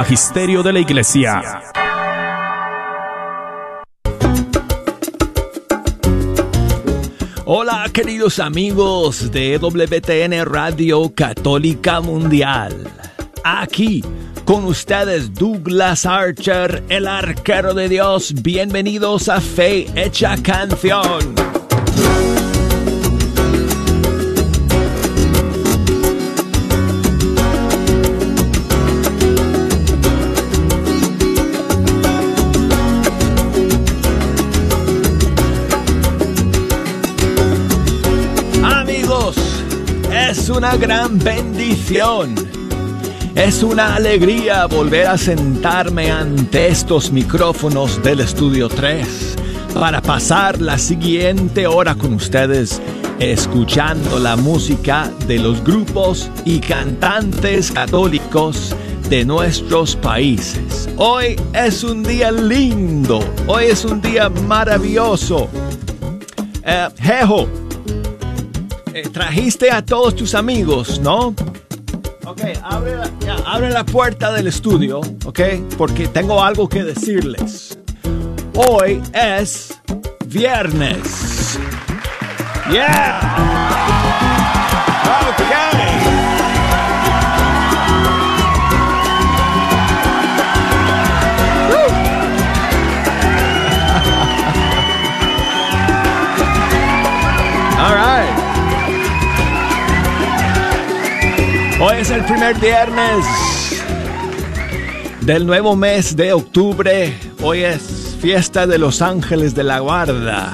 Magisterio de la Iglesia. Hola queridos amigos de WTN Radio Católica Mundial. Aquí con ustedes Douglas Archer, el arquero de Dios. Bienvenidos a Fe Hecha Canción. Una gran bendición. Es una alegría volver a sentarme ante estos micrófonos del Estudio 3 para pasar la siguiente hora con ustedes escuchando la música de los grupos y cantantes católicos de nuestros países. Hoy es un día lindo, hoy es un día maravilloso. Eh, Jejo, eh, trajiste a todos tus amigos, ¿no? Ok, abre la, ya, abre la puerta del estudio, ok, porque tengo algo que decirles. Hoy es viernes. Yeah. Ok. Hoy es el primer viernes del nuevo mes de octubre. Hoy es fiesta de los ángeles de la guarda.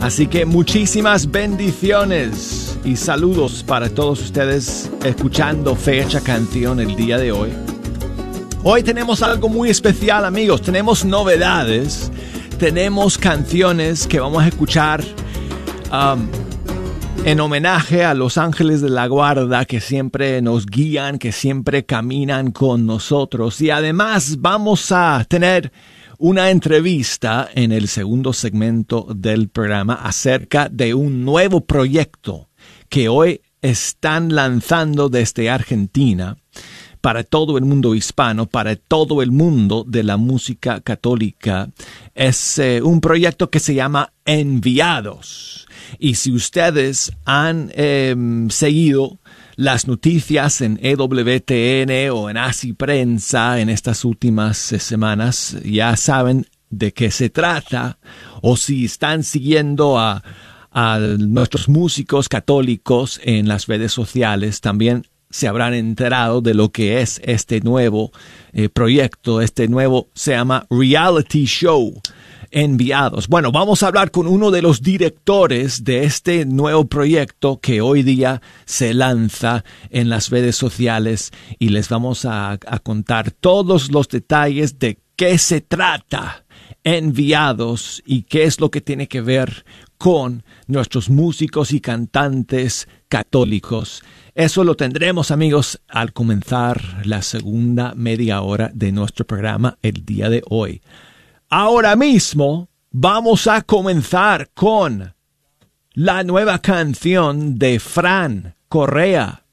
Así que muchísimas bendiciones y saludos para todos ustedes escuchando Fecha Canción el día de hoy. Hoy tenemos algo muy especial amigos, tenemos novedades, tenemos canciones que vamos a escuchar um, en homenaje a los ángeles de la guarda que siempre nos guían, que siempre caminan con nosotros. Y además vamos a tener una entrevista en el segundo segmento del programa acerca de un nuevo proyecto que hoy están lanzando desde Argentina para todo el mundo hispano, para todo el mundo de la música católica. Es eh, un proyecto que se llama Enviados. Y si ustedes han eh, seguido las noticias en EWTN o en Así Prensa en estas últimas eh, semanas, ya saben de qué se trata. O si están siguiendo a, a nuestros músicos católicos en las redes sociales, también se habrán enterado de lo que es este nuevo eh, proyecto. Este nuevo se llama Reality Show enviados. Bueno, vamos a hablar con uno de los directores de este nuevo proyecto que hoy día se lanza en las redes sociales y les vamos a, a contar todos los detalles de qué se trata enviados y qué es lo que tiene que ver con nuestros músicos y cantantes católicos. Eso lo tendremos amigos al comenzar la segunda media hora de nuestro programa el día de hoy. Ahora mismo vamos a comenzar con la nueva canción de Fran Correa.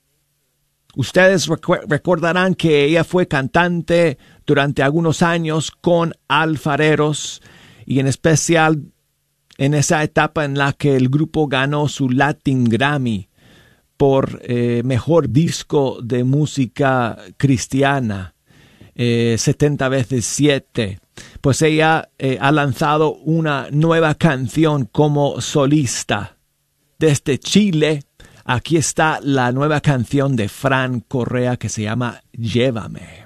Ustedes recordarán que ella fue cantante durante algunos años con Alfareros y en especial en esa etapa en la que el grupo ganó su Latin Grammy por eh, mejor disco de música cristiana, eh, 70 veces 7. Pues ella eh, ha lanzado una nueva canción como solista. Desde Chile, aquí está la nueva canción de Fran Correa que se llama Llévame.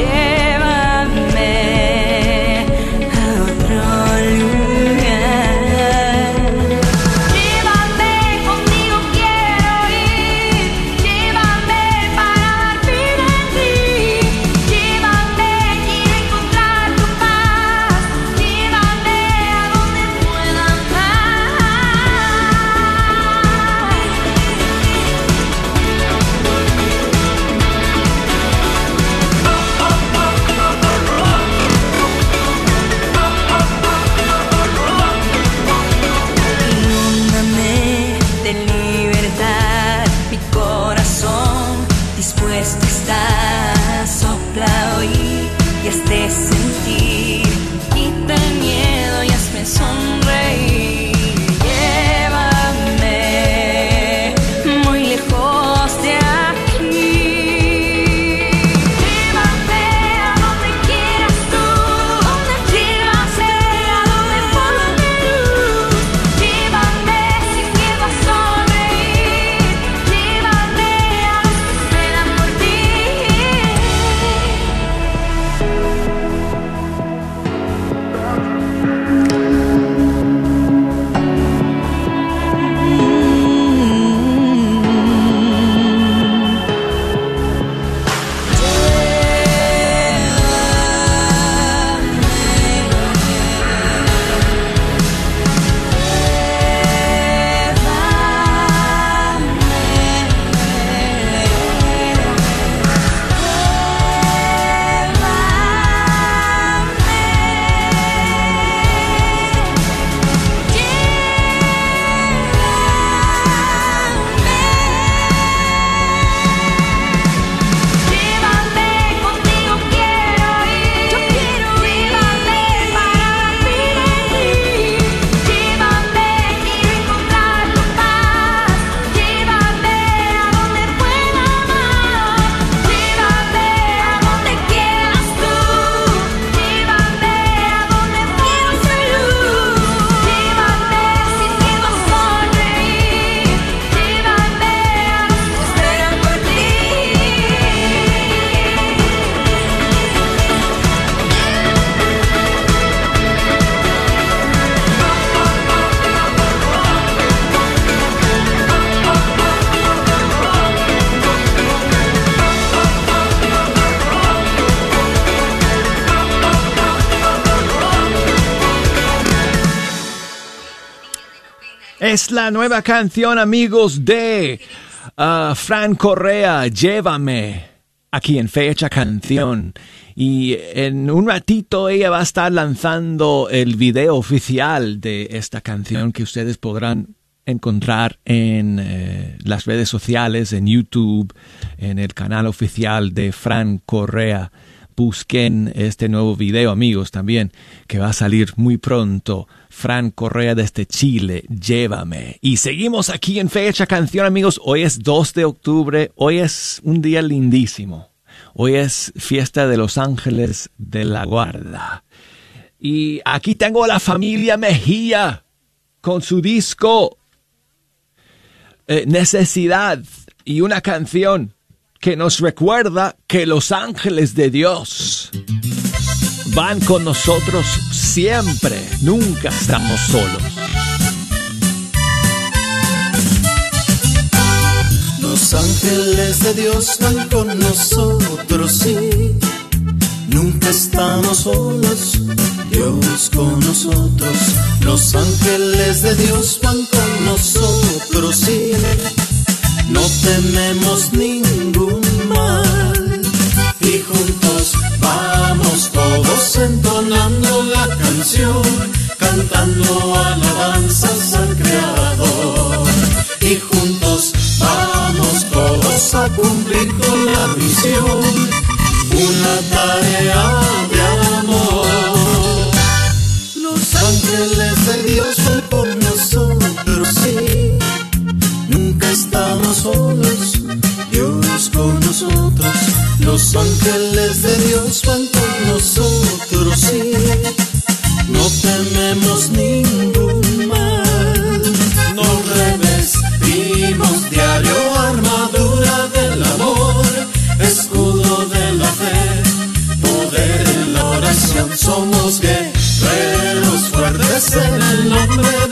Poder, Es la nueva canción, amigos, de uh, Fran Correa, Llévame, aquí en Fecha Canción. Y en un ratito ella va a estar lanzando el video oficial de esta canción que ustedes podrán encontrar en eh, las redes sociales, en YouTube, en el canal oficial de Fran Correa. Busquen este nuevo video, amigos, también, que va a salir muy pronto. Fran Correa desde Chile, llévame. Y seguimos aquí en Fecha Canción, amigos. Hoy es 2 de octubre, hoy es un día lindísimo. Hoy es fiesta de los ángeles de la guarda. Y aquí tengo a la familia Mejía con su disco eh, Necesidad y una canción que nos recuerda que los ángeles de Dios van con nosotros siempre, nunca estamos solos. Los ángeles de Dios van con nosotros, sí. Nunca estamos solos, Dios con nosotros. Los ángeles de Dios van con nosotros, sí. No tememos ningún mal y juntos vamos todos entonando la canción, cantando alabanzas al Creador. Y juntos vamos todos a cumplir con la misión, una tarea de amor. Los ángeles de Dios son por nosotros, sí. Estamos solos, Dios con nosotros. Los ángeles de Dios van con nosotros, sí. No tememos ningún mal. Nos revestimos diario armadura del amor, escudo de la fe, poder en la oración. Somos guerreros fuertes en el nombre del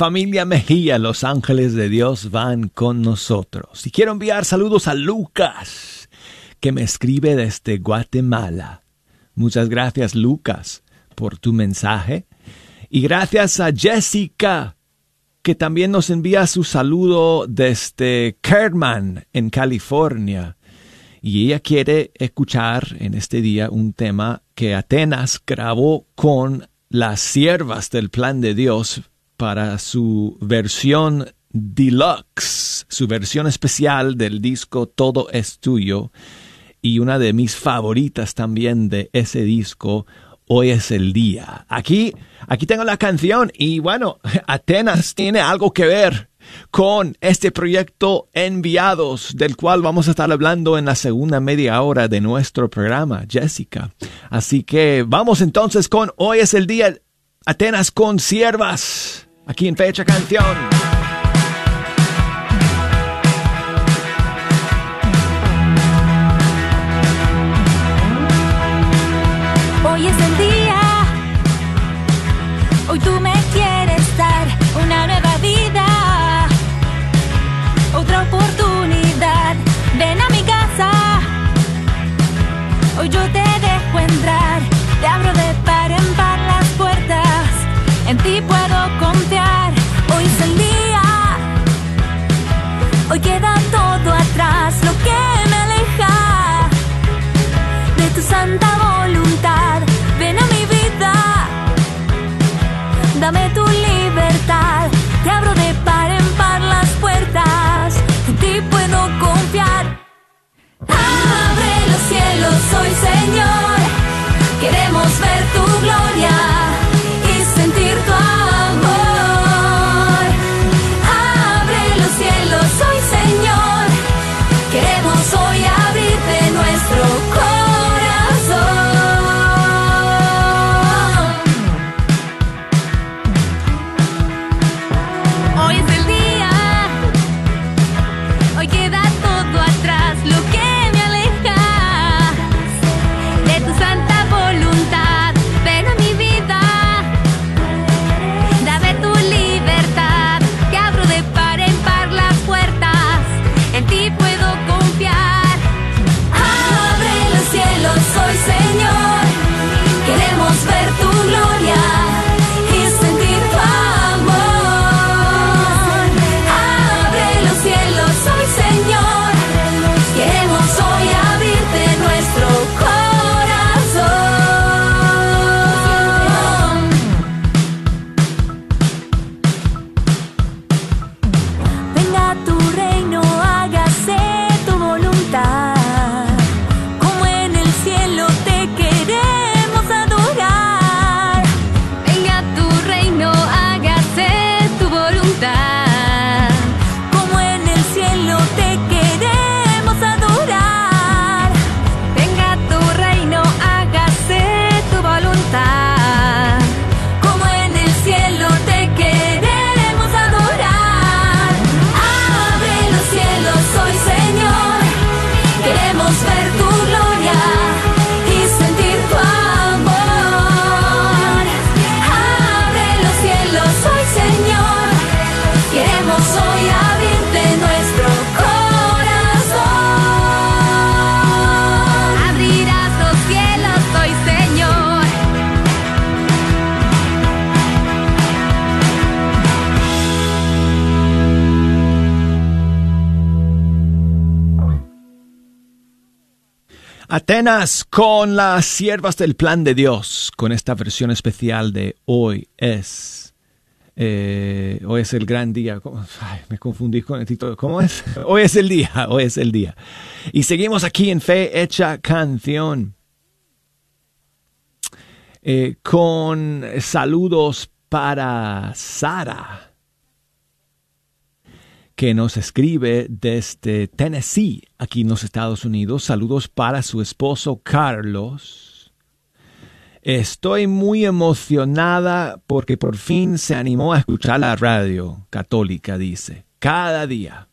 familia Mejía, los ángeles de Dios van con nosotros. Y quiero enviar saludos a Lucas, que me escribe desde Guatemala. Muchas gracias, Lucas, por tu mensaje. Y gracias a Jessica, que también nos envía su saludo desde Kerman, en California. Y ella quiere escuchar en este día un tema que Atenas grabó con las siervas del plan de Dios para su versión deluxe, su versión especial del disco Todo es tuyo y una de mis favoritas también de ese disco, Hoy es el día. Aquí, aquí tengo la canción y bueno, Atenas tiene algo que ver con este proyecto Enviados, del cual vamos a estar hablando en la segunda media hora de nuestro programa, Jessica. Así que vamos entonces con Hoy es el día, Atenas con siervas, aquí en Fecha Canción. Puedo confiar, hoy es el día. Hoy queda todo atrás, lo que me aleja de tu santa voluntad. Ven a mi vida, dame tu libertad. Te abro de par en par las puertas, en ti puedo confiar. Abre los cielos hoy, Señor. Con las siervas del plan de Dios, con esta versión especial de Hoy es. eh, hoy es el gran día. Me confundí con el título. ¿Cómo es? Hoy es el día. Hoy es el día. Y seguimos aquí en Fe Hecha Canción. Eh, con saludos para Sara que nos escribe desde Tennessee, aquí en los Estados Unidos. Saludos para su esposo Carlos. Estoy muy emocionada porque por fin se animó a escuchar la radio católica, dice. Cada día.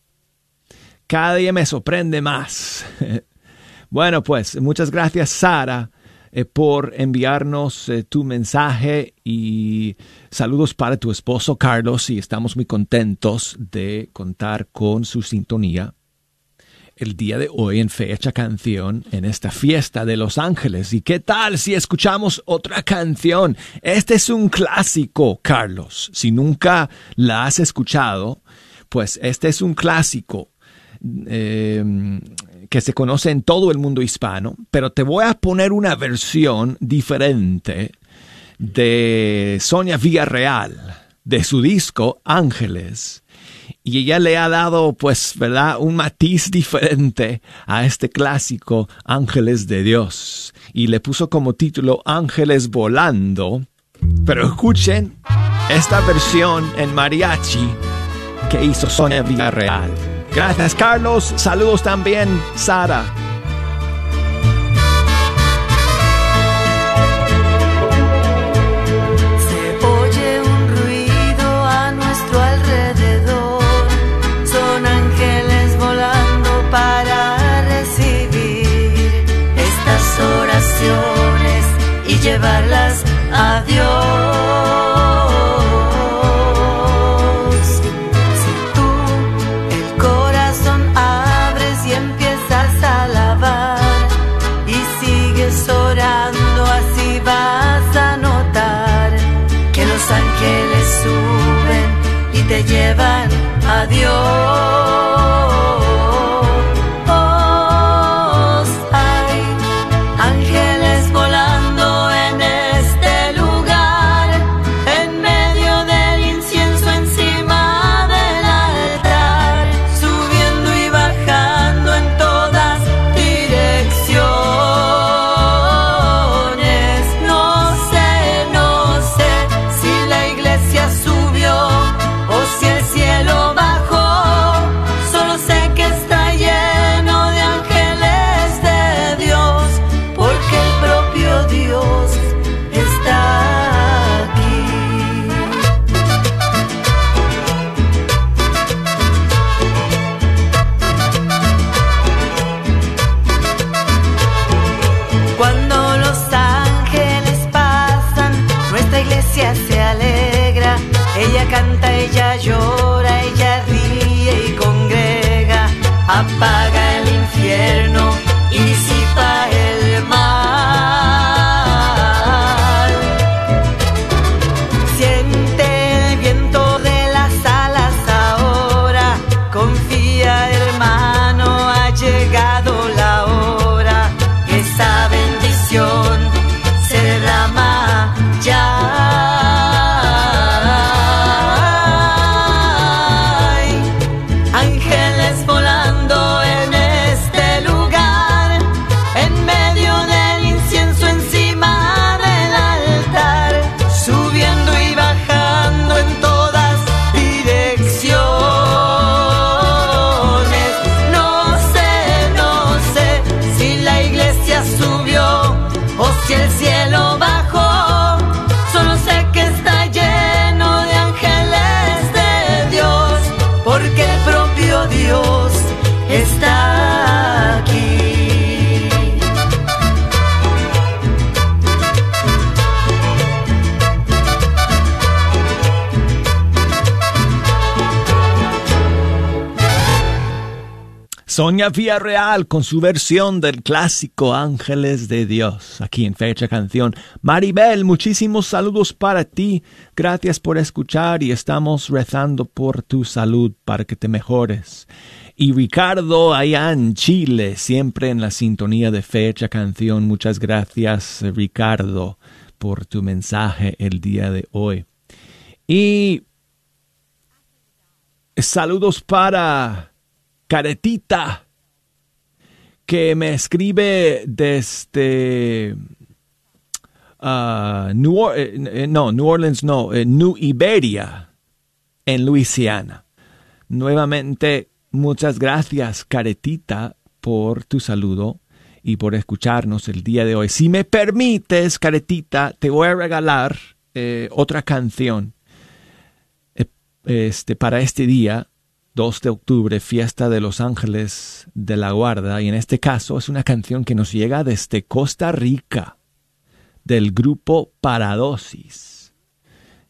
Cada día me sorprende más. bueno, pues muchas gracias Sara eh, por enviarnos eh, tu mensaje y saludos para tu esposo Carlos y estamos muy contentos de contar con su sintonía el día de hoy en Fecha Canción en esta fiesta de Los Ángeles. ¿Y qué tal si escuchamos otra canción? Este es un clásico, Carlos. Si nunca la has escuchado, pues este es un clásico. Eh, que se conoce en todo el mundo hispano, pero te voy a poner una versión diferente de Sonia Villarreal, de su disco Ángeles. Y ella le ha dado, pues, ¿verdad?, un matiz diferente a este clásico Ángeles de Dios. Y le puso como título Ángeles Volando. Pero escuchen esta versión en mariachi que hizo Sonia Villarreal. Gracias, Carlos. Saludos también, Sara. Se oye un Sonia Villarreal con su versión del clásico Ángeles de Dios, aquí en Fecha Canción. Maribel, muchísimos saludos para ti. Gracias por escuchar y estamos rezando por tu salud para que te mejores. Y Ricardo, allá en Chile, siempre en la sintonía de Fecha Canción. Muchas gracias, Ricardo, por tu mensaje el día de hoy. Y saludos para Caretita, que me escribe desde ah, New Or- eh, eh, no, New Orleans, no, eh, New Iberia, en Luisiana. Nuevamente, muchas gracias, Caretita, por tu saludo y por escucharnos el día de hoy. Si me permites, Caretita, te voy a regalar otra canción este, para este día 2 de octubre, fiesta de los ángeles de la guarda, y en este caso es una canción que nos llega desde Costa Rica, del grupo Paradosis,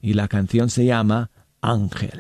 y la canción se llama Ángel.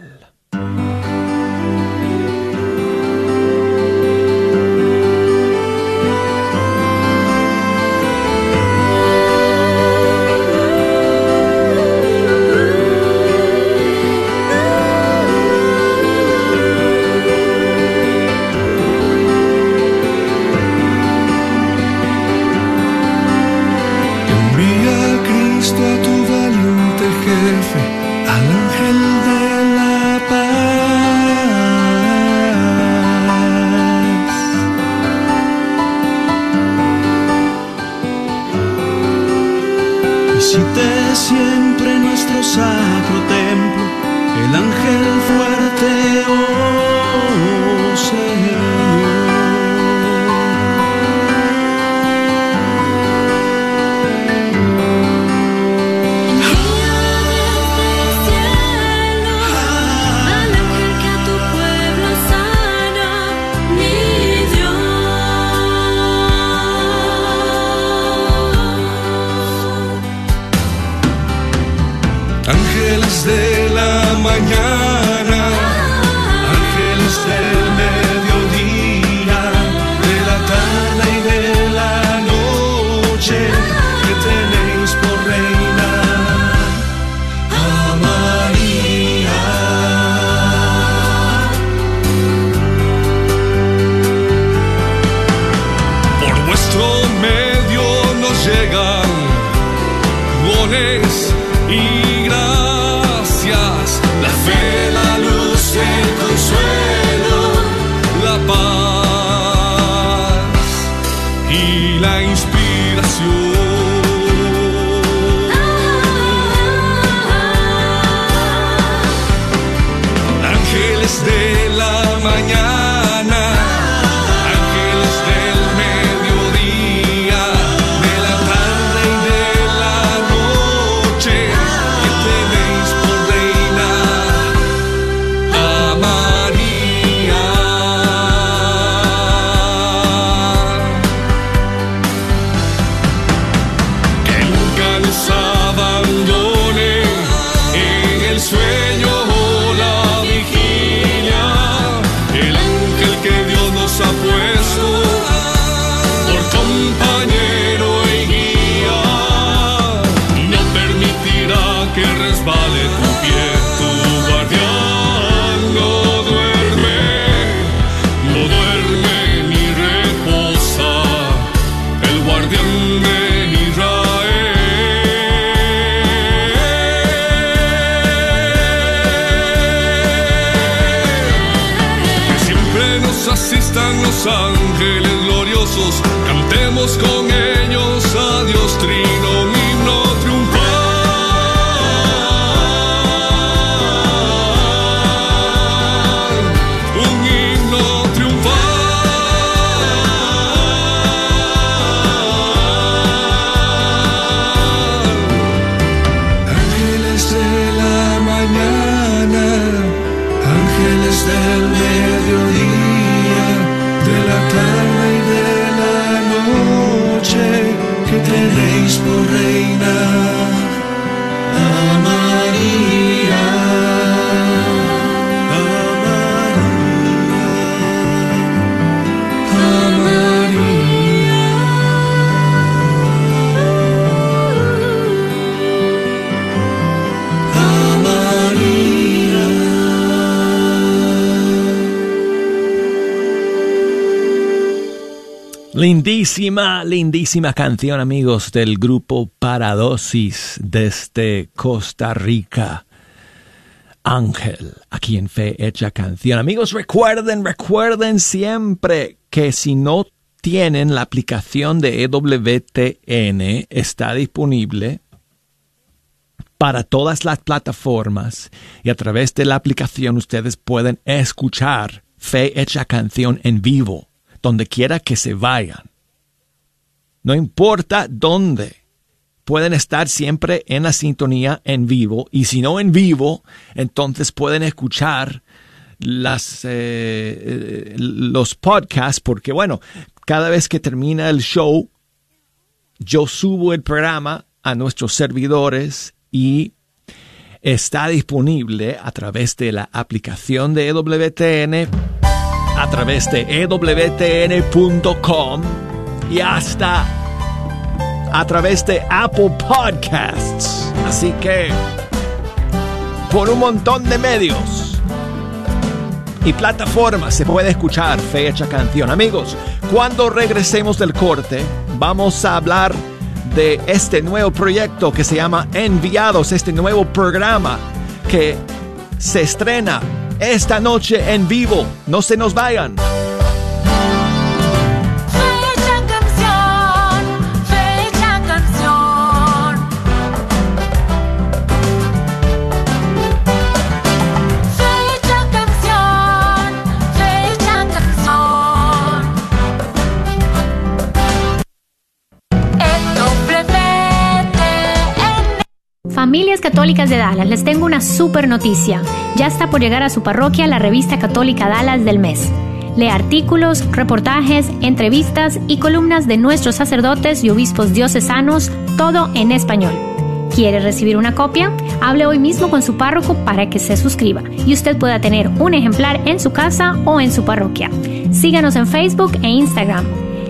Lindísima, lindísima canción amigos del grupo Paradosis desde Costa Rica. Ángel, aquí en Fe Hecha Canción. Amigos, recuerden, recuerden siempre que si no tienen la aplicación de EWTN, está disponible para todas las plataformas y a través de la aplicación ustedes pueden escuchar Fe Hecha Canción en vivo donde quiera que se vayan. No importa dónde. Pueden estar siempre en la sintonía en vivo y si no en vivo, entonces pueden escuchar eh, eh, los podcasts porque bueno, cada vez que termina el show, yo subo el programa a nuestros servidores y está disponible a través de la aplicación de EWTN a través de ewtn.com y hasta a través de Apple Podcasts. Así que, por un montón de medios y plataformas se puede escuchar Fecha Canción. Amigos, cuando regresemos del corte, vamos a hablar de este nuevo proyecto que se llama Enviados, este nuevo programa que se estrena esta noche en vivo. No se nos vayan. Familias Católicas de Dallas, les tengo una super noticia. Ya está por llegar a su parroquia la revista católica Dallas del mes. Lee artículos, reportajes, entrevistas y columnas de nuestros sacerdotes y obispos diocesanos, todo en español. ¿Quiere recibir una copia? Hable hoy mismo con su párroco para que se suscriba y usted pueda tener un ejemplar en su casa o en su parroquia. Síganos en Facebook e Instagram.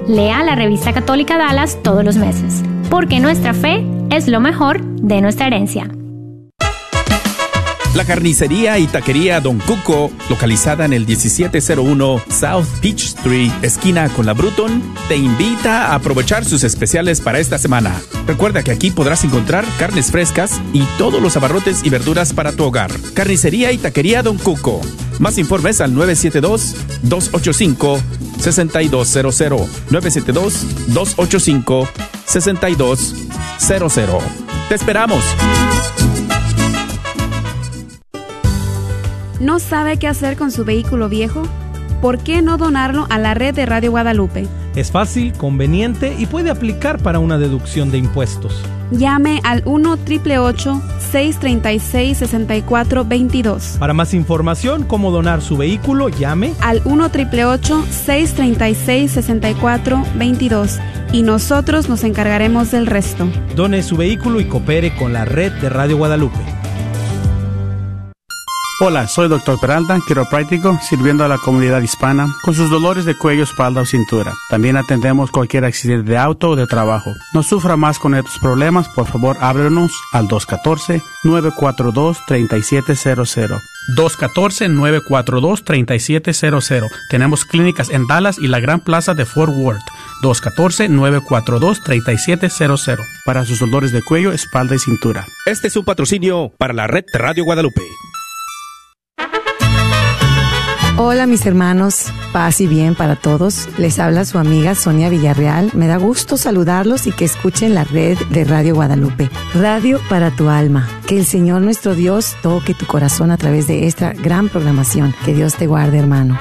Lea la revista católica Dallas todos los meses, porque nuestra fe es lo mejor de nuestra herencia. La carnicería y taquería Don Cuco, localizada en el 1701 South Peach Street, esquina con la Bruton, te invita a aprovechar sus especiales para esta semana. Recuerda que aquí podrás encontrar carnes frescas y todos los abarrotes y verduras para tu hogar. Carnicería y taquería Don Cuco. Más informes al 972-285-6200. 972-285-6200. ¡Te esperamos! ¿No sabe qué hacer con su vehículo viejo? ¿Por qué no donarlo a la red de Radio Guadalupe? Es fácil, conveniente y puede aplicar para una deducción de impuestos. Llame al 1 636 6422 Para más información, cómo donar su vehículo, llame al 1 636 6422 y nosotros nos encargaremos del resto. Done su vehículo y coopere con la red de Radio Guadalupe. Hola, soy Dr. Peralta, quiropráctico, sirviendo a la comunidad hispana con sus dolores de cuello, espalda o cintura. También atendemos cualquier accidente de auto o de trabajo. No sufra más con estos problemas, por favor háblenos al 214-942-3700. 214-942-3700. Tenemos clínicas en Dallas y la Gran Plaza de Fort Worth. 214-942-3700. Para sus dolores de cuello, espalda y cintura. Este es un patrocinio para la red Radio Guadalupe. Hola mis hermanos, paz y bien para todos. Les habla su amiga Sonia Villarreal. Me da gusto saludarlos y que escuchen la red de Radio Guadalupe. Radio para tu alma. Que el Señor nuestro Dios toque tu corazón a través de esta gran programación. Que Dios te guarde hermano.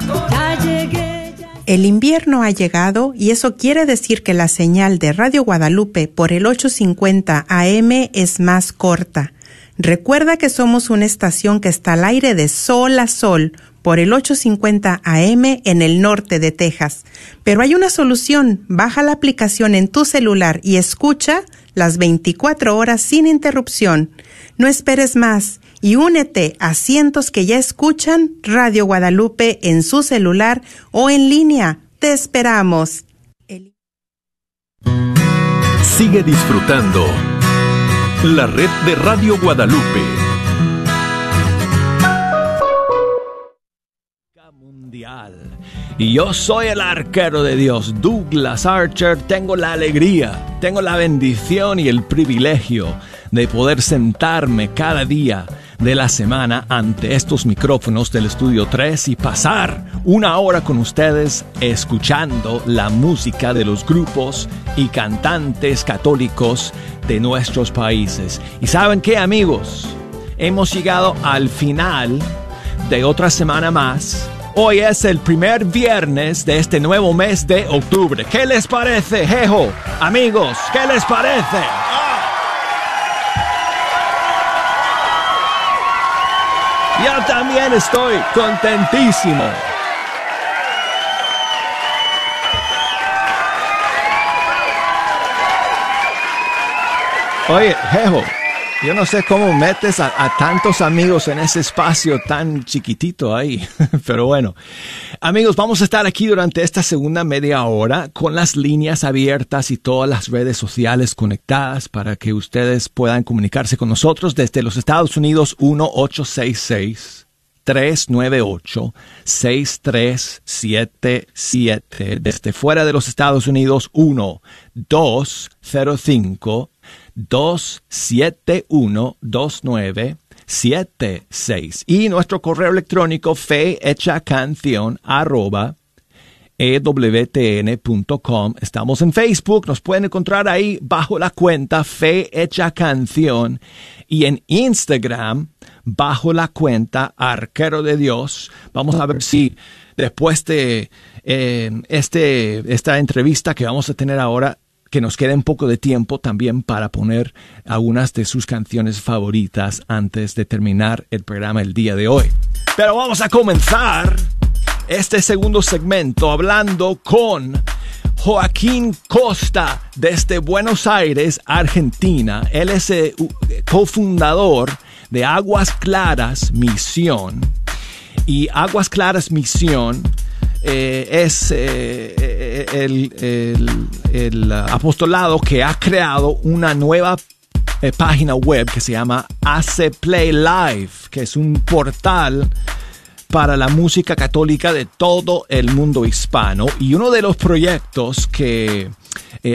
El invierno ha llegado y eso quiere decir que la señal de Radio Guadalupe por el 850 AM es más corta. Recuerda que somos una estación que está al aire de sol a sol por el 850 AM en el norte de Texas. Pero hay una solución. Baja la aplicación en tu celular y escucha las 24 horas sin interrupción. No esperes más y únete a cientos que ya escuchan Radio Guadalupe en su celular o en línea. Te esperamos. Sigue disfrutando la red de Radio Guadalupe. Y yo soy el arquero de Dios, Douglas Archer. Tengo la alegría, tengo la bendición y el privilegio de poder sentarme cada día de la semana ante estos micrófonos del estudio 3 y pasar una hora con ustedes escuchando la música de los grupos y cantantes católicos de nuestros países. Y saben qué amigos, hemos llegado al final de otra semana más Hoy es el primer viernes de este nuevo mes de octubre. ¿Qué les parece, Jejo? Amigos, ¿qué les parece? Yo también estoy contentísimo. Oye, Jejo, yo no sé cómo metes a, tantos amigos en ese espacio tan chiquitito ahí, pero bueno. Amigos, vamos a estar aquí durante esta segunda media hora con las líneas abiertas y todas las redes sociales conectadas para que ustedes puedan comunicarse con nosotros desde los Estados Unidos 1866. 398 6377 desde fuera de los Estados Unidos 1 205 2712976 y nuestro correo electrónico fe arroba ewtn.com. Estamos en Facebook, nos pueden encontrar ahí bajo la cuenta Fe Hecha Canción y en Instagram bajo la cuenta Arquero de Dios. Vamos a ver si después de eh, este, esta entrevista que vamos a tener ahora que nos quede un poco de tiempo también para poner algunas de sus canciones favoritas antes de terminar el programa el día de hoy. Pero vamos a comenzar este segundo segmento hablando con Joaquín Costa desde Buenos Aires, Argentina. Él es el eh, cofundador de Aguas Claras Misión. Y Aguas Claras Misión eh, es eh, el, apostolado que ha creado una nueva eh, página web que se llama AC Play Live, que es un portal para la música católica de todo el mundo hispano. Y uno de los proyectos que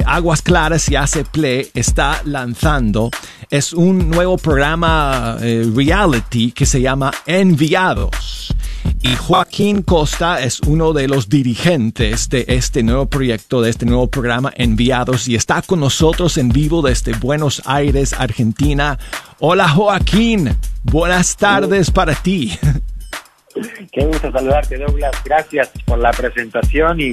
Aguas Claras y AC Play está lanzando es un nuevo programa reality que se llama Enviados. Y Joaquín Costa es uno de los dirigentes de este nuevo proyecto, de este nuevo programa Enviados y está con nosotros en vivo desde Buenos Aires, Argentina. Hola Joaquín, buenas tardes para ti. Qué gusto saludarte Douglas, gracias por la presentación y,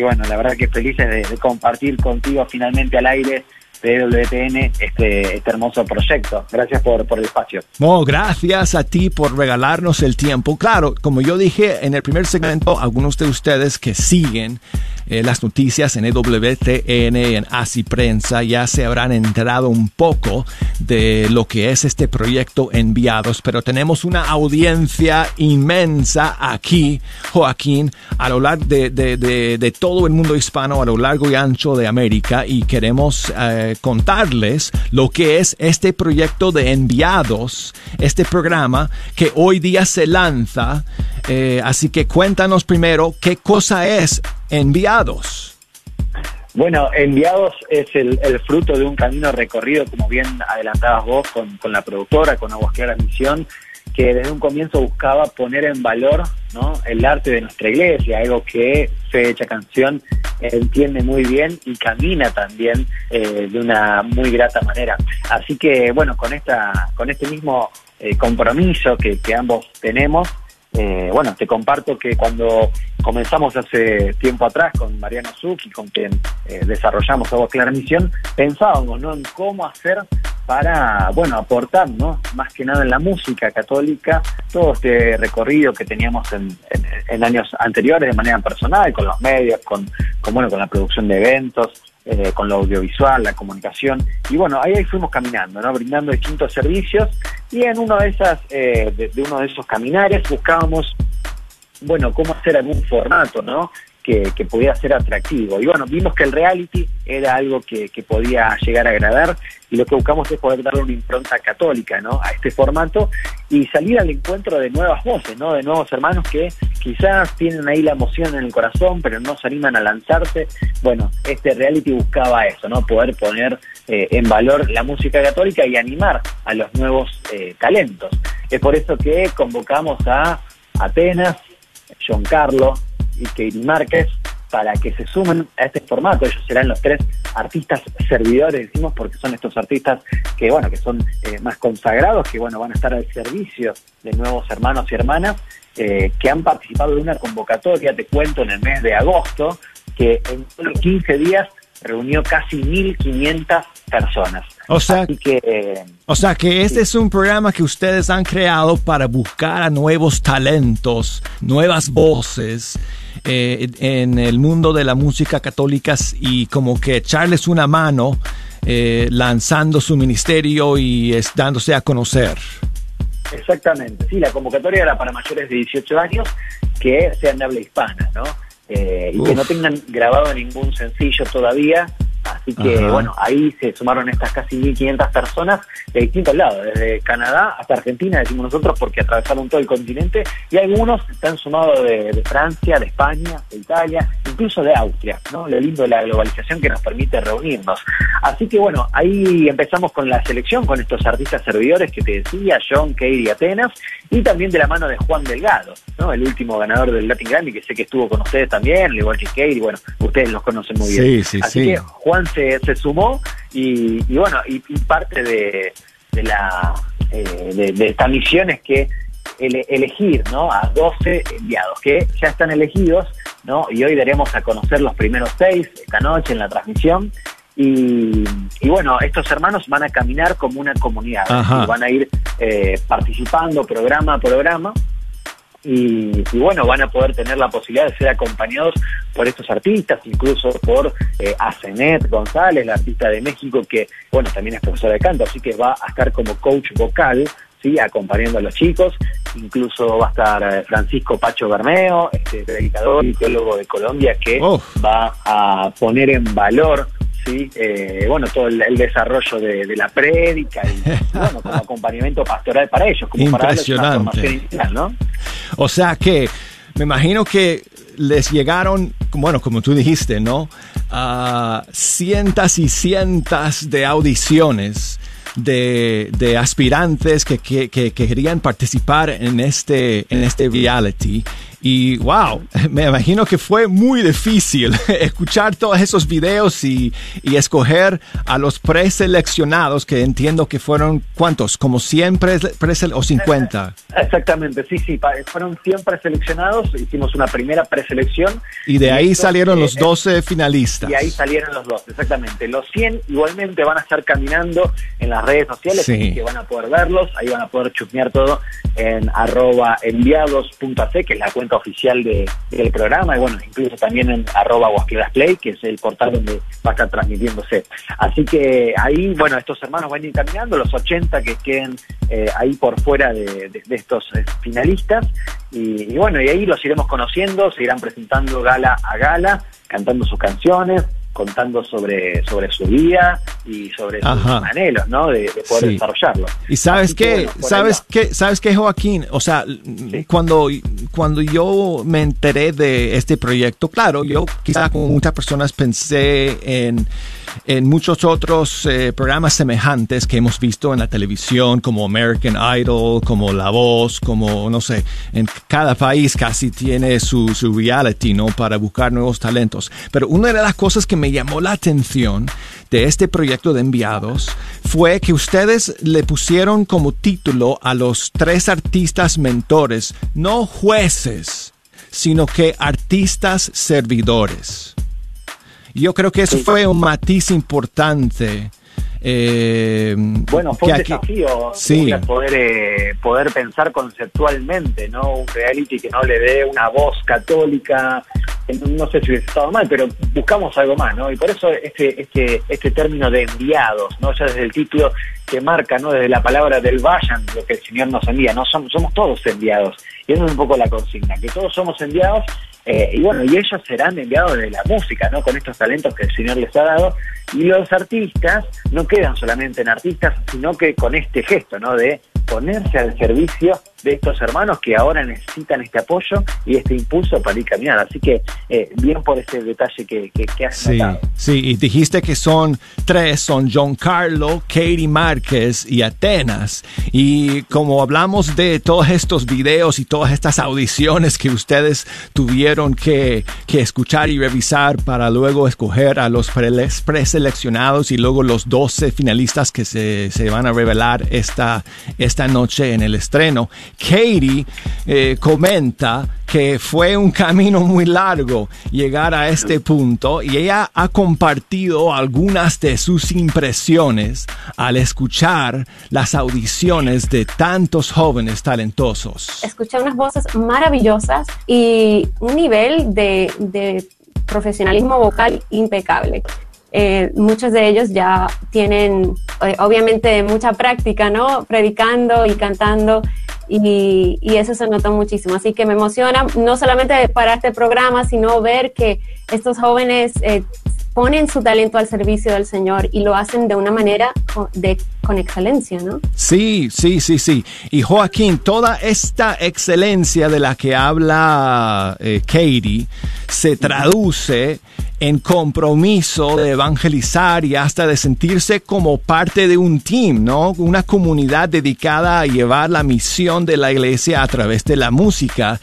bueno, la verdad que felices de compartir contigo finalmente al aire de este, este hermoso proyecto. Gracias por, por el espacio. No, gracias a ti por regalarnos el tiempo. Claro, como yo dije en el primer segmento, algunos de ustedes que siguen eh, las noticias en EWTN, en Así Prensa, ya se habrán enterado un poco de lo que es este proyecto Enviados, pero tenemos una audiencia inmensa aquí, Joaquín, a lo largo de, de, de, todo el mundo hispano, a lo largo y ancho de América, y queremos eh, contarles lo que es este proyecto de Enviados, este programa que hoy día se lanza. Eh, así que cuéntanos primero qué cosa es Enviados. Bueno, Enviados es el, fruto de un camino recorrido, como bien adelantabas vos, con, la productora, con Aguas Claras Misión, que desde un comienzo buscaba poner en valor ¿no? el arte de nuestra iglesia, algo que Fecha Canción entiende muy bien y camina también eh, de una muy grata manera. Así que bueno, con esta, con este mismo eh, compromiso que, que ambos tenemos, eh, bueno, te comparto que cuando comenzamos hace tiempo atrás con Mariano Zucchi, con quien eh, desarrollamos Agua Clara Misión, pensábamos ¿no? en cómo hacer para, bueno, aportar, ¿no? Más que nada en la música católica, todo este recorrido que teníamos en, en, años anteriores de manera personal, con los medios, con, con, bueno, con la producción de eventos, eh, con lo audiovisual, la comunicación. Y bueno, ahí, fuimos caminando, ¿no? Brindando distintos servicios y en uno de, esas, eh, de, uno de esos caminares buscábamos, bueno, cómo hacer algún formato, ¿no? Que, que, pudiera ser atractivo. Y bueno, vimos que el reality era algo que, podía llegar a agradar y lo que buscamos es poder darle una impronta católica ¿no? a este formato y salir al encuentro de nuevas voces, ¿no? de nuevos hermanos que quizás tienen ahí la emoción en el corazón pero no se animan a lanzarse. Bueno, este reality buscaba eso, ¿no? poder poner eh, en valor la música católica y animar a los nuevos eh, talentos. Es por eso que convocamos a Atenas, John Carlos y Katie Márquez para que se sumen a este formato. Ellos serán los tres artistas servidores, decimos, porque son estos artistas que, bueno, que son eh, más consagrados, que, bueno, van a estar al servicio de nuevos hermanos y hermanas, eh, que han participado de una convocatoria, te cuento, en el mes de agosto, que en solo 15 días reunió casi 1.500 personas. O sea, que, o sea que este es un programa que ustedes han creado para buscar a nuevos talentos, nuevas voces eh, en el mundo de la música católica y como que echarles una mano eh, lanzando su ministerio y es, dándose a conocer. Exactamente, sí, la convocatoria era para mayores de 18 años que sean de habla hispana, ¿no? Eh, y que no tengan grabado ningún sencillo todavía. Así que, bueno, ahí se sumaron estas casi 1.500 personas de distintos lados, desde Canadá hasta Argentina, decimos nosotros, porque atravesaron todo el continente, y algunos están sumados de, Francia, de España, de Italia, incluso de Austria, ¿no? Lo lindo de la globalización que nos permite reunirnos. Así que, bueno, ahí empezamos con la selección, con estos artistas servidores que te decía, John, Katie y Atenas, y también de la mano de Juan Delgado, ¿no? El último ganador del Latin Grammy, que sé que estuvo con ustedes también, al igual que Katie, bueno, ustedes los conocen muy bien. Sí, sí, Así que Juan se, se sumó y, bueno, y, parte de, de la eh, de, esta misión es que elegir ¿no? a 12 enviados que ya están elegidos ¿no? y hoy daremos a conocer los primeros seis esta noche en la transmisión y, bueno, estos hermanos van a caminar como una comunidad, van a ir eh, participando programa a programa y, bueno, van a poder tener la posibilidad de ser acompañados por estos artistas, incluso por eh, Asenet González, la artista de México, que bueno, también es profesora de canto, así que va a estar como coach vocal, ¿sí? acompañando a los chicos, incluso va a estar eh, Francisco Pacho Bermeo, este predicador y teólogo de Colombia, que va a poner en valor sí, eh, bueno, todo el, desarrollo de, la prédica y, bueno, como acompañamiento pastoral para ellos, como Impresionante. para ¿no? O sea que me imagino que les llegaron, bueno, como tú dijiste, ¿no? A cientos y cientos de audiciones de, de aspirantes que, que, que, querían participar en este, en este reality y wow, me imagino que fue muy difícil escuchar todos esos videos y, y escoger a los preseleccionados, que entiendo que fueron, ¿cuántos? ¿Como 100 presel o 50? Exactamente, sí, sí, fueron 100 preseleccionados, hicimos una primera preselección. Y de ahí salieron los 12 eh, finalistas. Y ahí salieron los 12, exactamente. Los 100 igualmente van a estar caminando en las redes sociales, que van a poder verlos, ahí van a poder chusmear todo en arroba enviados.ac, que es la oficial de, del programa y bueno, incluso también en arroba Play, que es el portal donde va a estar transmitiéndose. Así que ahí, bueno, estos hermanos van a ir caminando, los 80 que queden eh, ahí por fuera de, estos eh, finalistas y, bueno, y ahí los iremos conociendo, se irán presentando gala a gala, cantando sus canciones, contando sobre, sobre su vida y sobre sus Ajá. anhelos, ¿no? De, de poder Sí. desarrollarlo. Y sabes qué, bueno, sabes qué, sabes qué, Joaquín, o sea, cuando, cuando yo me enteré de este proyecto, claro, yo quizá como muchas personas pensé en, en muchos otros eh, programas semejantes que hemos visto en la televisión, como American Idol, como La Voz, como, no sé, en cada país casi tiene su, su reality, ¿no? Para buscar nuevos talentos. Pero una de las cosas que me llamó la atención de este proyecto de enviados fue que ustedes le pusieron como título a los tres artistas mentores, no jueces, sino que artistas servidores. Yo creo que eso fue un matiz importante. eh, Bueno, fue un aquí- desafío Sí. Poder, eh, poder pensar conceptualmente, ¿no? Un reality que no le dé una voz católica, no sé si hubiese estado mal, pero buscamos algo más, ¿no? Y por eso este, este, este término de enviados, ¿no? Ya desde el título que marca, ¿no? Desde la palabra del vayan, lo que el Señor nos envía, ¿no? Somos, somos todos enviados. Y esa es un poco la consigna, que todos somos enviados eh, y bueno, y ellos serán enviados de la música, ¿no? Con estos talentos que el Señor les ha dado. Y los artistas no quedan solamente en artistas, sino que con este gesto, ¿no? De ponerse al servicio de estos hermanos que ahora necesitan este apoyo y este impulso para ir caminando. Así que eh, bien por ese detalle que, que, que has Sí, notado. sí, y dijiste que son tres, son John Carlo, Katie Márquez y Atenas. Y como hablamos de todos estos videos y todas estas audiciones que ustedes tuvieron que, que escuchar y revisar para luego escoger a los preseleccionados y luego los 12 finalistas que se, se van a revelar esta, esta noche en el estreno, Katie eh, comenta que fue un camino muy largo llegar a este punto y ella ha compartido algunas de sus impresiones al escuchar las audiciones de tantos jóvenes talentosos. escuché unas voces maravillosas y un nivel de, de profesionalismo vocal impecable. Eh, muchos de ellos ya tienen, eh, obviamente, mucha práctica, ¿no? Predicando y cantando, y, y eso se notó muchísimo. Así que me emociona, no solamente para este programa, sino ver que estos jóvenes eh, ponen su talento al servicio del Señor y lo hacen de una manera de, con excelencia, ¿no? Sí, sí, sí, sí. Y Joaquín, toda esta excelencia de la que habla eh, Katie se traduce en compromiso de evangelizar y hasta de sentirse como parte de un team, ¿no? Una comunidad dedicada a llevar la misión de la iglesia a través de la música.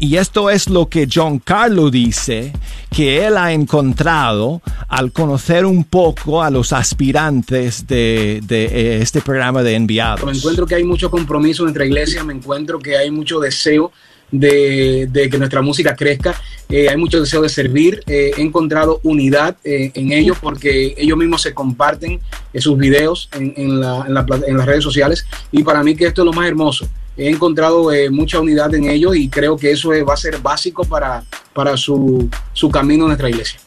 Y esto es lo que John Carlo dice que él ha encontrado al conocer un poco a los aspirantes de, eh, este programa de enviados. Me encuentro que hay mucho compromiso en nuestra iglesia, me encuentro que hay mucho deseo de, que nuestra música crezca, eh, hay mucho deseo de servir, eh, he encontrado unidad eh, en ellos porque ellos mismos se comparten sus videos en, en, la, en, la, en, las redes sociales y para mí que esto es lo más hermoso. He encontrado mucha unidad en ellos y creo que eso va a ser básico para, para su, su camino en nuestra iglesia.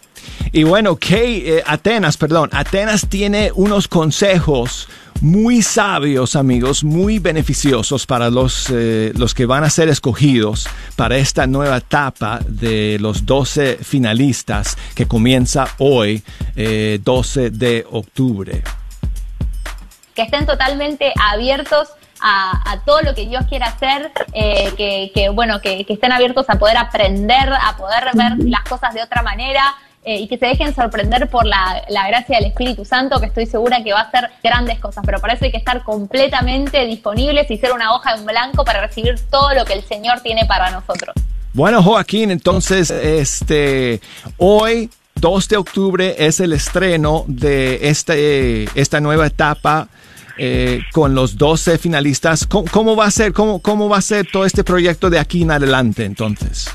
Y bueno, Kay, eh, Atenas, perdón, Atenas tiene unos consejos muy sabios, amigos, muy beneficiosos para los, eh, los que van a ser escogidos para esta nueva etapa de los 12 finalistas que comienza hoy, eh, 12 de octubre. Que estén totalmente abiertos a, todo lo que Dios quiere hacer, eh, que, que, bueno, que, que, estén abiertos a poder aprender, a poder ver las cosas de otra manera eh, y que se dejen sorprender por la, la, gracia del Espíritu Santo, que estoy segura que va a hacer grandes cosas, pero para eso hay que estar completamente disponibles y ser una hoja en blanco para recibir todo lo que el Señor tiene para nosotros. Bueno, Joaquín, entonces, este, hoy 2 de octubre es el estreno de este, esta nueva etapa eh, con los 12 finalistas. ¿Cómo, ¿Cómo, va a ser? Cómo, ¿Cómo va a ser todo este proyecto de aquí en adelante entonces?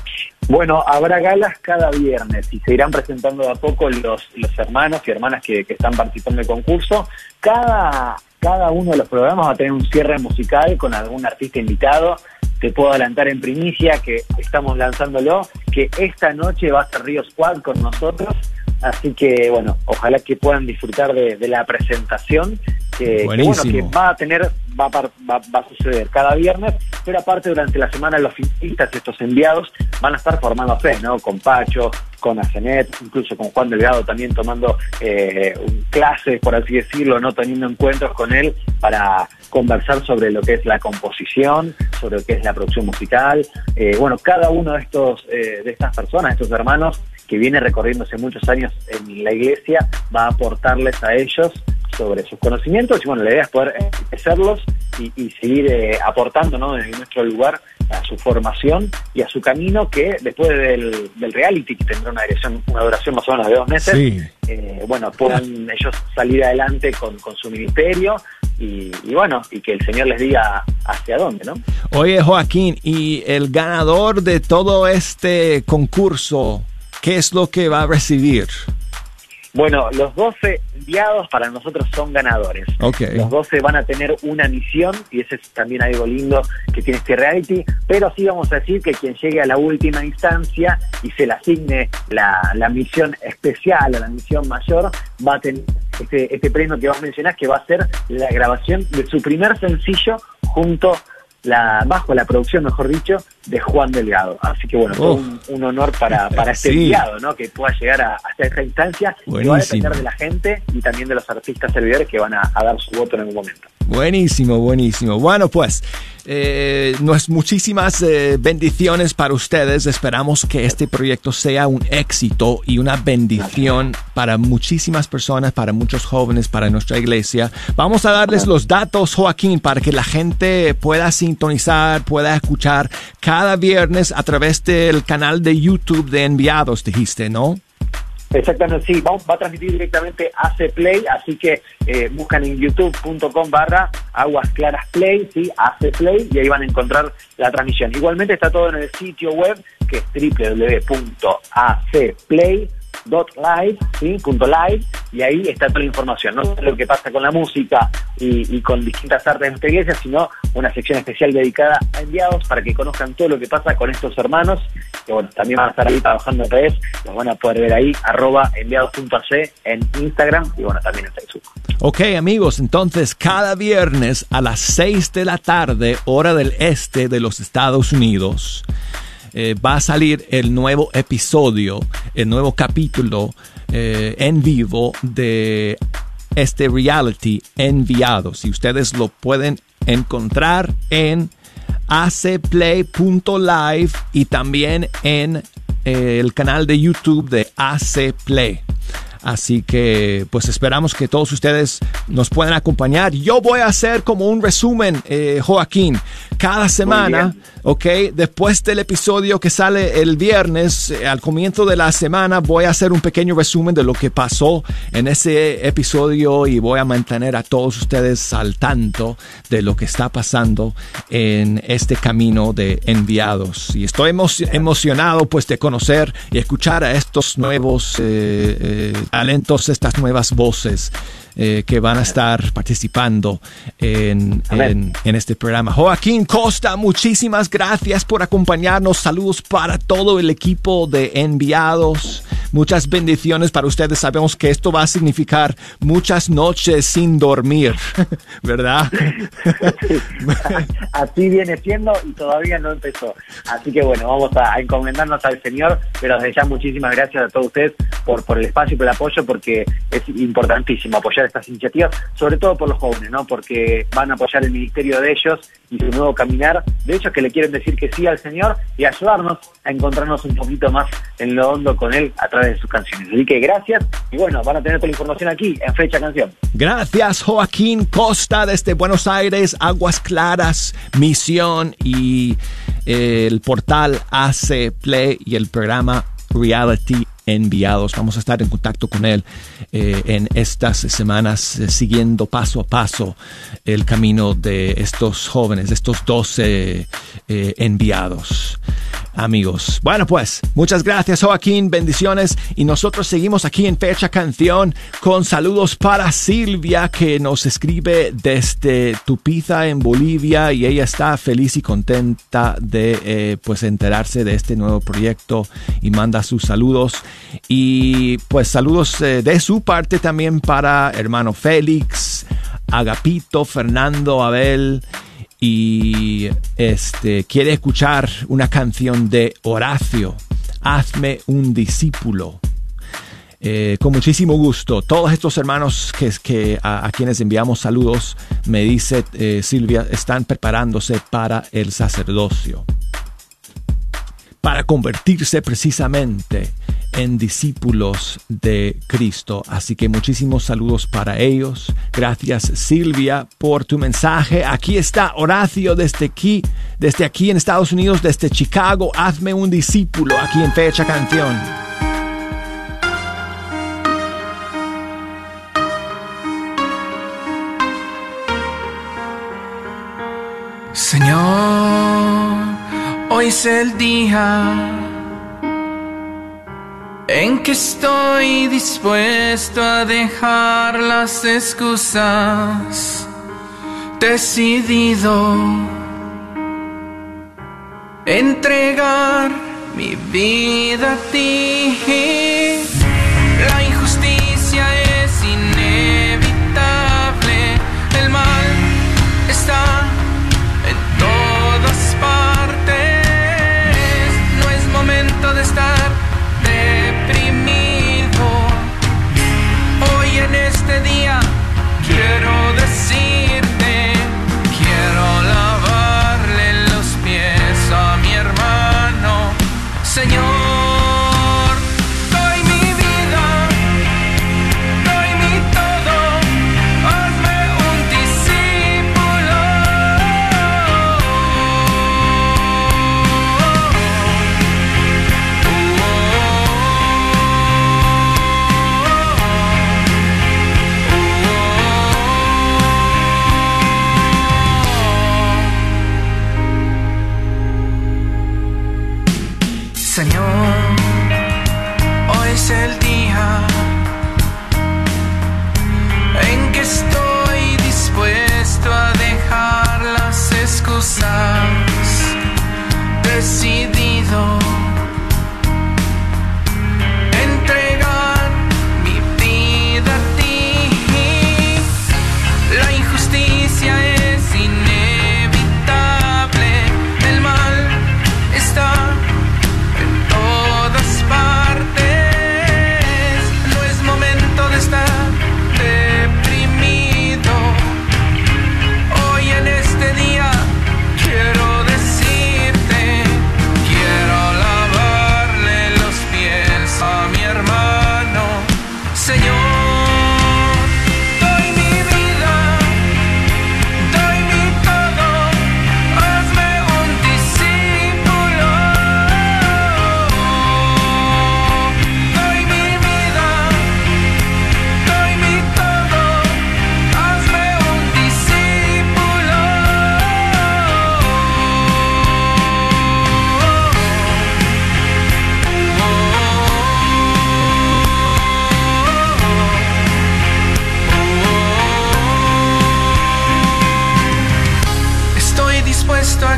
Bueno, habrá galas cada viernes y se irán presentando de a poco los, los hermanos y hermanas que, que están participando del concurso. Cada, cada uno de los programas va a tener un cierre musical con algún artista invitado. Te puedo adelantar en primicia que estamos lanzándolo, que esta noche va a ser Río Squad con nosotros. Así que, bueno, ojalá que puedan disfrutar de la presentación que, que, bueno, que va a tener, va, a- va, va a suceder cada viernes, pero aparte durante la semana los finalistas, estos enviados, van a estar formando fe, ¿no? Con Pacho, con Asenet, incluso con Juan Delgado también tomando eh, clases, por así decirlo, no teniendo encuentros con él para conversar sobre lo que es la composición, sobre lo que es la producción musical. Eh, bueno, cada uno de estos eh, de estas personas, estos hermanos que viene recorriéndose muchos años en la iglesia, va a aportarles a ellos sobre sus conocimientos y bueno, la idea es poder enriquecerlos y, y seguir eh, aportando ¿no? desde nuestro lugar a su formación y a su camino que después del, del reality, que tendrá una, dirección, una duración más o menos de dos meses, Sí. eh, bueno, puedan ellos salir adelante con, con su ministerio y, y bueno, y que el Señor les diga hacia dónde, ¿no? Oye, Joaquín, y el ganador de todo este concurso, ¿qué es lo que va a recibir? Bueno, los 12 enviados para nosotros son ganadores. Los 12 van a tener una misión y ese es también algo lindo que tiene este reality, pero sí vamos a decir que quien llegue a la última instancia y se le asigne la, la misión especial o la misión mayor va a tener este, este premio que vos mencionás que va a ser la grabación de su primer sencillo junto la bajo la producción, mejor dicho, de Juan Delgado. Así que bueno, fue Oh. un, un honor para, para este Sí. enviado, ¿no? Que pueda llegar a, hasta esta instancia y va a Buenísimo. depender de la gente y también de los artistas servidores que van a, a dar su voto en algún momento. Buenísimo, buenísimo. Bueno, pues, eh, nos, muchísimas eh, bendiciones para ustedes. Esperamos que este proyecto sea un éxito y una bendición para muchísimas personas, para muchos jóvenes, para nuestra iglesia. Vamos a darles los datos, Joaquín, para que la gente pueda sintonizar, pueda escuchar cada viernes a través del canal de YouTube de Enviados, dijiste, ¿no? Exactamente, sí, va a transmitir directamente AC Play, así que eh, buscan en youtube.com barra Aguas Claras Play, sí, AC Play, y ahí van a encontrar la transmisión. Igualmente está todo en el sitio web, que es www.acplay.live, sí, punto live, y ahí está toda la información, no solo lo que pasa con la música y, y con distintas artes de sino una sección especial dedicada a enviados para que conozcan todo lo que pasa con estos hermanos, que bueno, también van a estar ahí trabajando en redes, los van a poder ver ahí, arroba enviados.ac en Instagram y bueno, también en Facebook. Ok amigos, entonces cada viernes a las 6 de la tarde, hora del este de los Estados Unidos, eh, va a salir el nuevo episodio, el nuevo capítulo eh, en vivo de este reality enviados. Y ustedes lo pueden encontrar en acplay.live y también en eh, el canal de YouTube de AC Play. Así que pues esperamos que todos ustedes nos puedan acompañar. Yo voy a hacer como un resumen, eh, Joaquín, cada semana, ok, después del episodio que sale el viernes, eh, al comienzo de la semana, voy a hacer un pequeño resumen de lo que pasó en ese episodio y voy a mantener a todos ustedes al tanto de lo que está pasando en este camino de enviados. Y estoy emo- emocionado pues de conocer y escuchar a estos nuevos eh, talentos, estas nuevas voces eh, que van a estar participando en, en, en este programa. Joaquín Costa, muchísimas gracias por acompañarnos. Saludos para todo el equipo de enviados. Muchas bendiciones para ustedes. Sabemos que esto va a significar muchas noches sin dormir, ¿verdad? Así viene siendo y todavía no empezó. Así que bueno, vamos a, a encomendarnos al Señor, pero desde ya muchísimas gracias a todos ustedes por, por el espacio y por el apoyo, porque es importantísimo apoyar estas iniciativas, sobre todo por los jóvenes, ¿no? Porque van a apoyar el ministerio de ellos y su nuevo caminar, de ellos que le quieren decir que sí al Señor y ayudarnos a encontrarnos un poquito más en lo hondo con Él a través de sus canciones. Así que gracias y bueno, van a tener toda la información aquí en Fecha Canción. Gracias Joaquín Costa desde Buenos Aires, Aguas Claras, Misión y eh, el portal AC Play y el programa Reality Enviados. Vamos a estar en contacto con él eh, en estas semanas, eh, siguiendo paso a paso el camino de estos jóvenes, de estos 12 eh, enviados. Amigos, bueno pues, muchas gracias Joaquín, bendiciones. Y nosotros seguimos aquí en Fecha Canción con saludos para Silvia que nos escribe desde Tupiza en Bolivia y ella está feliz y contenta de eh, pues enterarse de este nuevo proyecto y manda sus saludos. Y pues saludos eh, de su parte también para hermano Félix, Agapito, Fernando, Abel y este quiere escuchar una canción de Horacio, Hazme un discípulo. Eh, con muchísimo gusto. Todos estos hermanos que, que a, quienes enviamos saludos, me dice eh, Silvia, están preparándose para el sacerdocio, para convertirse precisamente en discípulos de Cristo. Así que muchísimos saludos para ellos. Gracias Silvia por tu mensaje. Aquí está Horacio desde aquí, desde aquí en Estados Unidos, desde Chicago. Hazme un discípulo aquí en Fecha Canción. Señor, hoy es el día en que estoy dispuesto a dejar las excusas, decidido. Entregar mi vida a ti. La injusticia es inevitable, el mal está en todas partes, no es momento de estar este día quiero decirte, quiero lavarle los pies a mi hermano, Señor.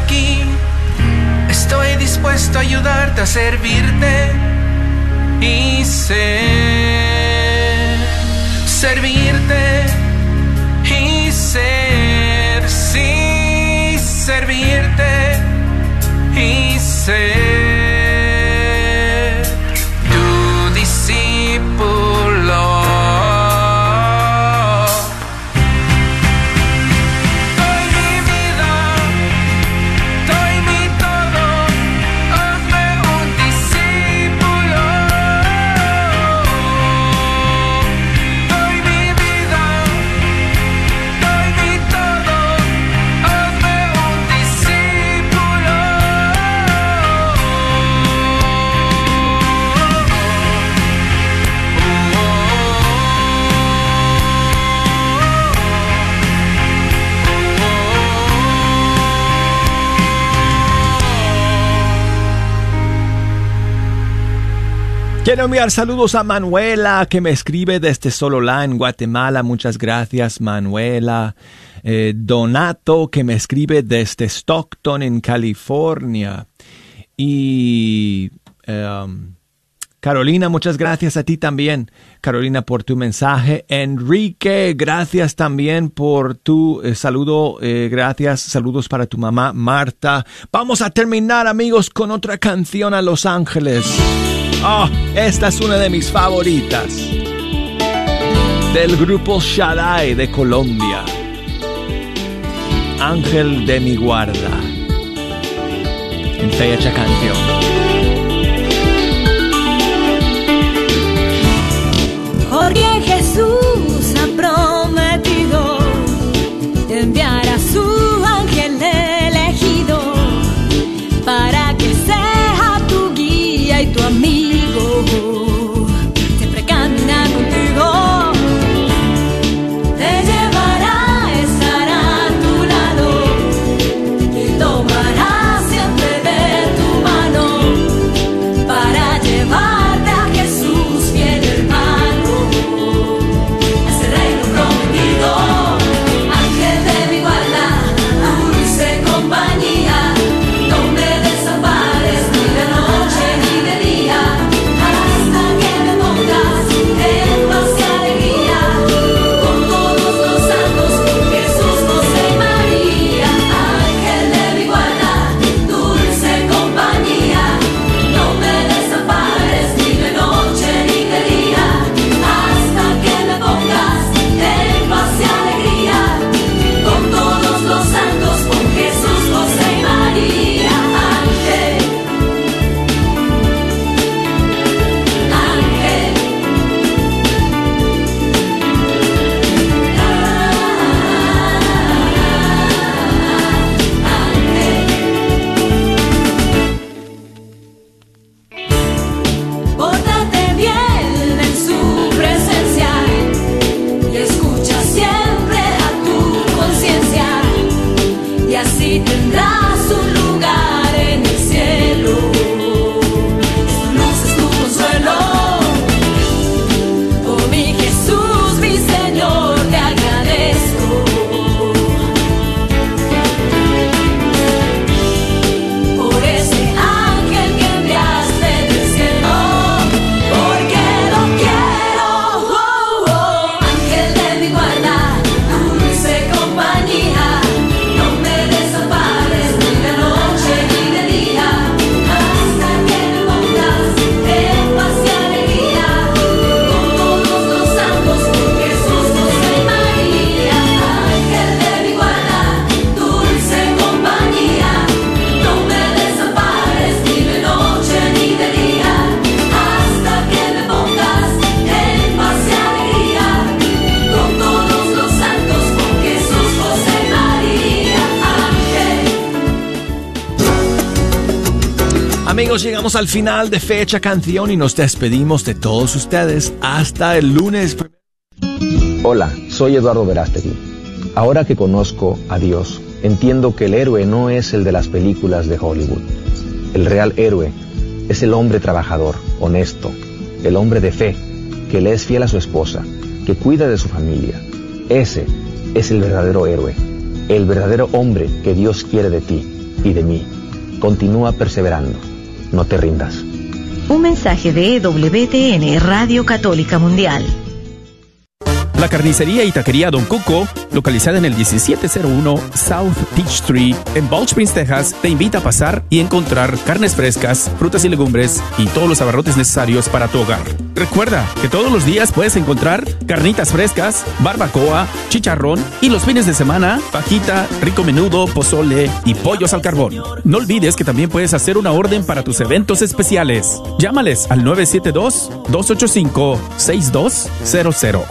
Aquí, estoy dispuesto a ayudarte a servirte. Y ser, servirte. Y ser, sí, servirte. Y ser Quiero enviar saludos a Manuela que me escribe desde Sololá en Guatemala. Muchas gracias Manuela. Eh, Donato que me escribe desde Stockton en California. Y em, Carolina, muchas gracias a ti también, Carolina, por tu mensaje. Enrique, gracias también por tu eh, saludo. eh, gracias, saludos para tu mamá, Marta. Vamos a terminar, amigos, con otra canción a Los Ángeles. Ah, esta es una de mis favoritas. Del grupo Shaddai de Colombia. Ángel de mi guarda. En fecha canción. Al final de fecha canción y nos despedimos de todos ustedes hasta el lunes. Hola, soy Eduardo Verástegui. Ahora que conozco a Dios, entiendo que el héroe no es el de las películas de Hollywood. El real héroe es el hombre trabajador, honesto, el hombre de fe, que le es fiel a su esposa, que cuida de su familia. Ese es el verdadero héroe, el verdadero hombre que Dios quiere de ti y de mí. Continúa perseverando, no te rindas. Un mensaje de EWTN Radio Católica Mundial. La carnicería y taquería Don Cuco, localizada en el 1701 South Peachtree en Balch Springs, Texas, te invita a pasar y encontrar carnes frescas, frutas y legumbres y todos los abarrotes necesarios para tu hogar. Recuerda que todos los días puedes encontrar carnitas frescas, barbacoa, chicharrón y los fines de semana, fajita, rico menudo, pozole y pollos al carbón. No olvides que también puedes hacer una orden para tus eventos especiales. Llámales al 972-285-6200.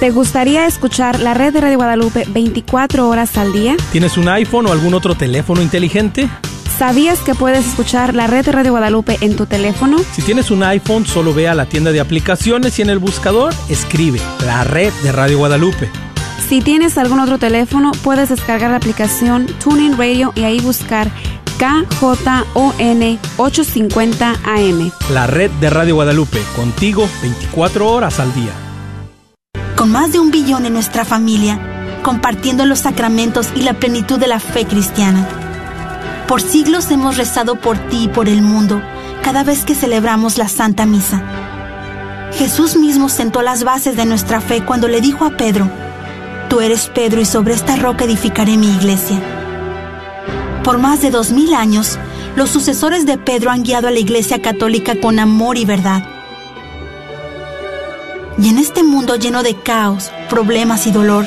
¿Te gustaría escuchar la red de Radio Guadalupe 24 horas al día? ¿Tienes un iPhone o algún otro teléfono inteligente? ¿Sabías que puedes escuchar la red de Radio Guadalupe en tu teléfono? Si tienes un iPhone, solo ve a la tienda de aplicaciones y en el buscador escribe la red de Radio Guadalupe. Si tienes algún otro teléfono, puedes descargar la aplicación TuneIn Radio y ahí buscar KJON 850 AM. La red de Radio Guadalupe, contigo 24 horas al día. Con más de un billón en nuestra familia, compartiendo los sacramentos y la plenitud de la fe cristiana. Por siglos hemos rezado por ti y por el mundo, cada vez que celebramos la Santa Misa. Jesús mismo sentó las bases de nuestra fe cuando le dijo a Pedro, Tú eres Pedro y sobre esta roca edificaré mi iglesia. Por más de dos mil años, los sucesores de Pedro han guiado a la Iglesia Católica con amor y verdad. Y en este mundo lleno de caos, problemas y dolor,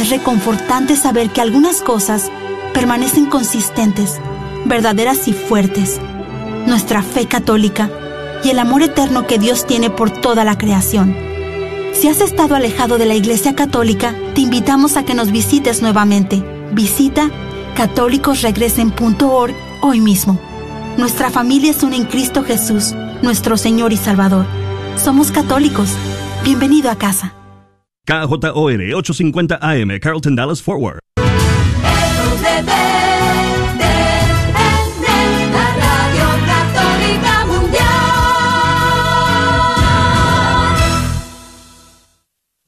es reconfortante saber que algunas cosas permanecen consistentes, verdaderas y fuertes. Nuestra fe católica y el amor eterno que Dios tiene por toda la creación. Si has estado alejado de la Iglesia Católica, te invitamos a que nos visites nuevamente. Visita católicosregresen.org hoy mismo. Nuestra familia es una en Cristo Jesús, nuestro Señor y Salvador. Somos católicos. Bienvenido a casa. KJOR 850 AM, Carlton Dallas Forward.